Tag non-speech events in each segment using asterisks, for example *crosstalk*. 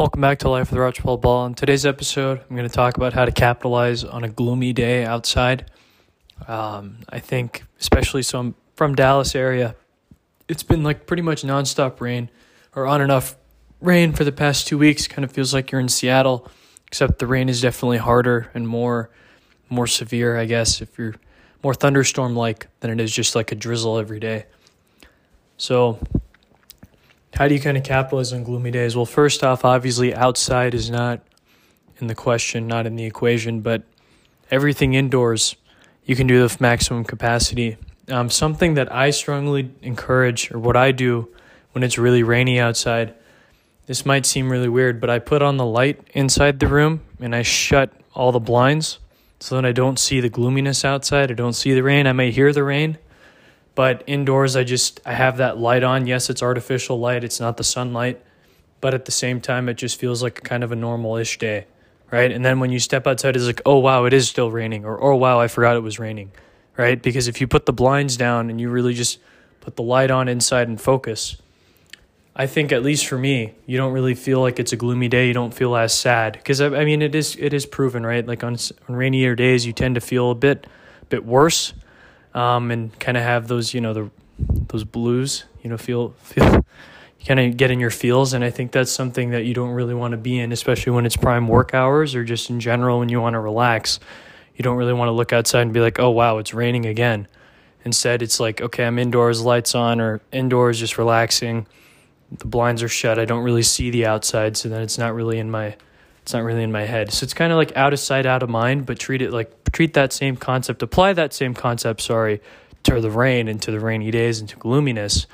Welcome back to Life with Archibald Ball. In today's episode, I'm going to talk about how to capitalize on a gloomy day outside. Um, I think, especially so I'm from Dallas area, it's been like pretty much nonstop rain or on enough rain for the past two weeks. Kind of feels like you're in Seattle, except the rain is definitely harder and more more severe. I guess if you're more thunderstorm like than it is just like a drizzle every day. So how do you kind of capitalize on gloomy days? Well, first off, obviously, outside is not in the question, not in the equation, but everything indoors you can do the maximum capacity. Um, something that I strongly encourage, or what I do when it's really rainy outside, this might seem really weird, but I put on the light inside the room and I shut all the blinds so that I don't see the gloominess outside. I don't see the rain. I may hear the rain, but indoors, I just I have that light on. Yes, it's artificial light. It's not the sunlight, but at the same time, it just feels like kind of a normal-ish day, right? And then when you step outside, it's like, oh wow, it is still raining, or oh wow, I forgot it was raining, right? Because if you put the blinds down and you really just put the light on inside and focus, I think at least for me, you don't really feel like it's a gloomy day. You don't feel as sad because I, I mean it is it is proven right. Like on, on rainier days, you tend to feel a bit bit worse um, and kind of have those, you know, the those blues, you know, feel *laughs* feel kind of get in your feels, and I think that's something that you don't really want to be in, especially when it's prime work hours or just in general when you want to relax. You don't really want to look outside and be like, oh wow, it's raining again. Instead, it's like, okay, I'm indoors, lights on, or indoors, just relaxing. The blinds are shut. I don't really see the outside, so then it's not really in my it's not really in my head. So it's kind of like out of sight, out of mind, but treat it like treat that same concept, apply that same concept, sorry, to the rain and to the rainy days and to gloominess.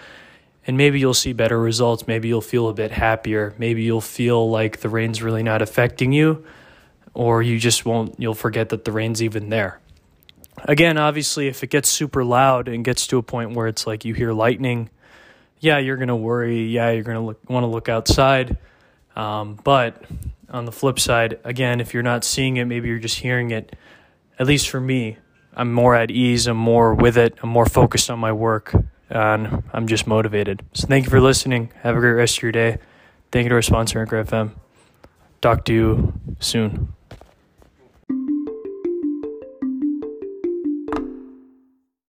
And maybe you'll see better results. Maybe you'll feel a bit happier. Maybe you'll feel like the rain's really not affecting you, or you just won't, you'll forget that the rain's even there. Again, obviously, if it gets super loud and gets to a point where it's like you hear lightning, yeah, you're going to worry. Yeah, you're going to want to look outside. Um, but on the flip side, again, if you're not seeing it, maybe you're just hearing it. At least for me, I'm more at ease. I'm more with it. I'm more focused on my work, and I'm just motivated. So thank you for listening. Have a great rest of your day. Thank you to our sponsor, Anchor FM. Talk to you soon.